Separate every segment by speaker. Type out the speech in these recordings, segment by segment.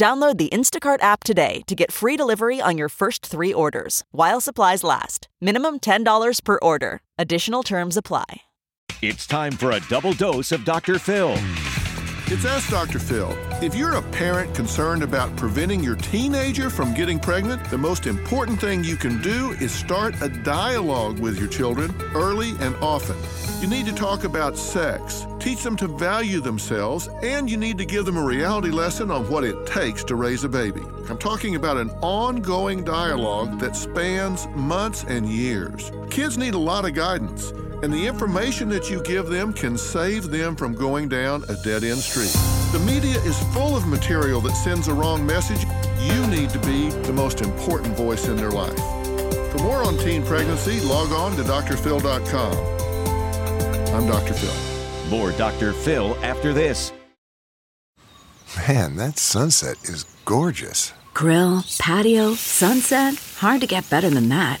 Speaker 1: Download the Instacart app today to get free delivery on your first three orders while supplies last. Minimum $10 per order. Additional terms apply.
Speaker 2: It's time for a double dose of Dr. Phil.
Speaker 3: It's Ask Dr. Phil. If you're a parent concerned about preventing your teenager from getting pregnant, the most important thing you can do is start a dialogue with your children early and often. You need to talk about sex, teach them to value themselves, and you need to give them a reality lesson on what it takes to raise a baby. I'm talking about an ongoing dialogue that spans months and years. Kids need a lot of guidance and the information that you give them can save them from going down a dead end street. The media is full of material that sends a wrong message. You need to be the most important voice in their life. For more on teen pregnancy, log on to drphil.com. I'm Dr. Phil.
Speaker 2: More Dr. Phil after this.
Speaker 4: Man, that sunset is gorgeous.
Speaker 5: Grill, patio, sunset. Hard to get better than that.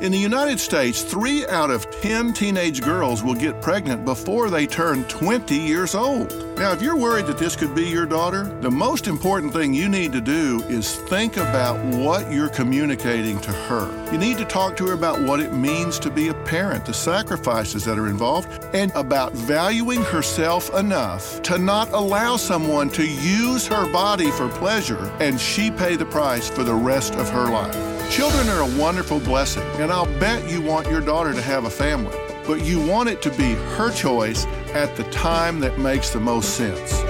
Speaker 3: In the United States, three out of 10 teenage girls will get pregnant before they turn 20 years old. Now, if you're worried that this could be your daughter, the most important thing you need to do is think about what you're communicating to her. You need to talk to her about what it means to be a parent, the sacrifices that are involved, and about valuing herself enough to not allow someone to use her body for pleasure and she pay the price for the rest of her life. Children are a wonderful blessing, and I'll bet you want your daughter to have a family, but you want it to be her choice at the time that makes the most sense.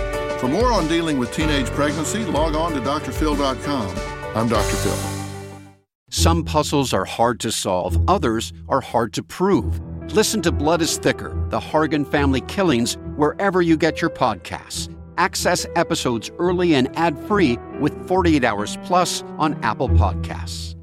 Speaker 3: For more on dealing with teenage pregnancy, log on to drphil.com. I'm Dr. Phil.
Speaker 6: Some puzzles are hard to solve, others are hard to prove. Listen to Blood is Thicker The Hargan Family Killings wherever you get your podcasts. Access episodes early and ad free with 48 Hours Plus on Apple Podcasts.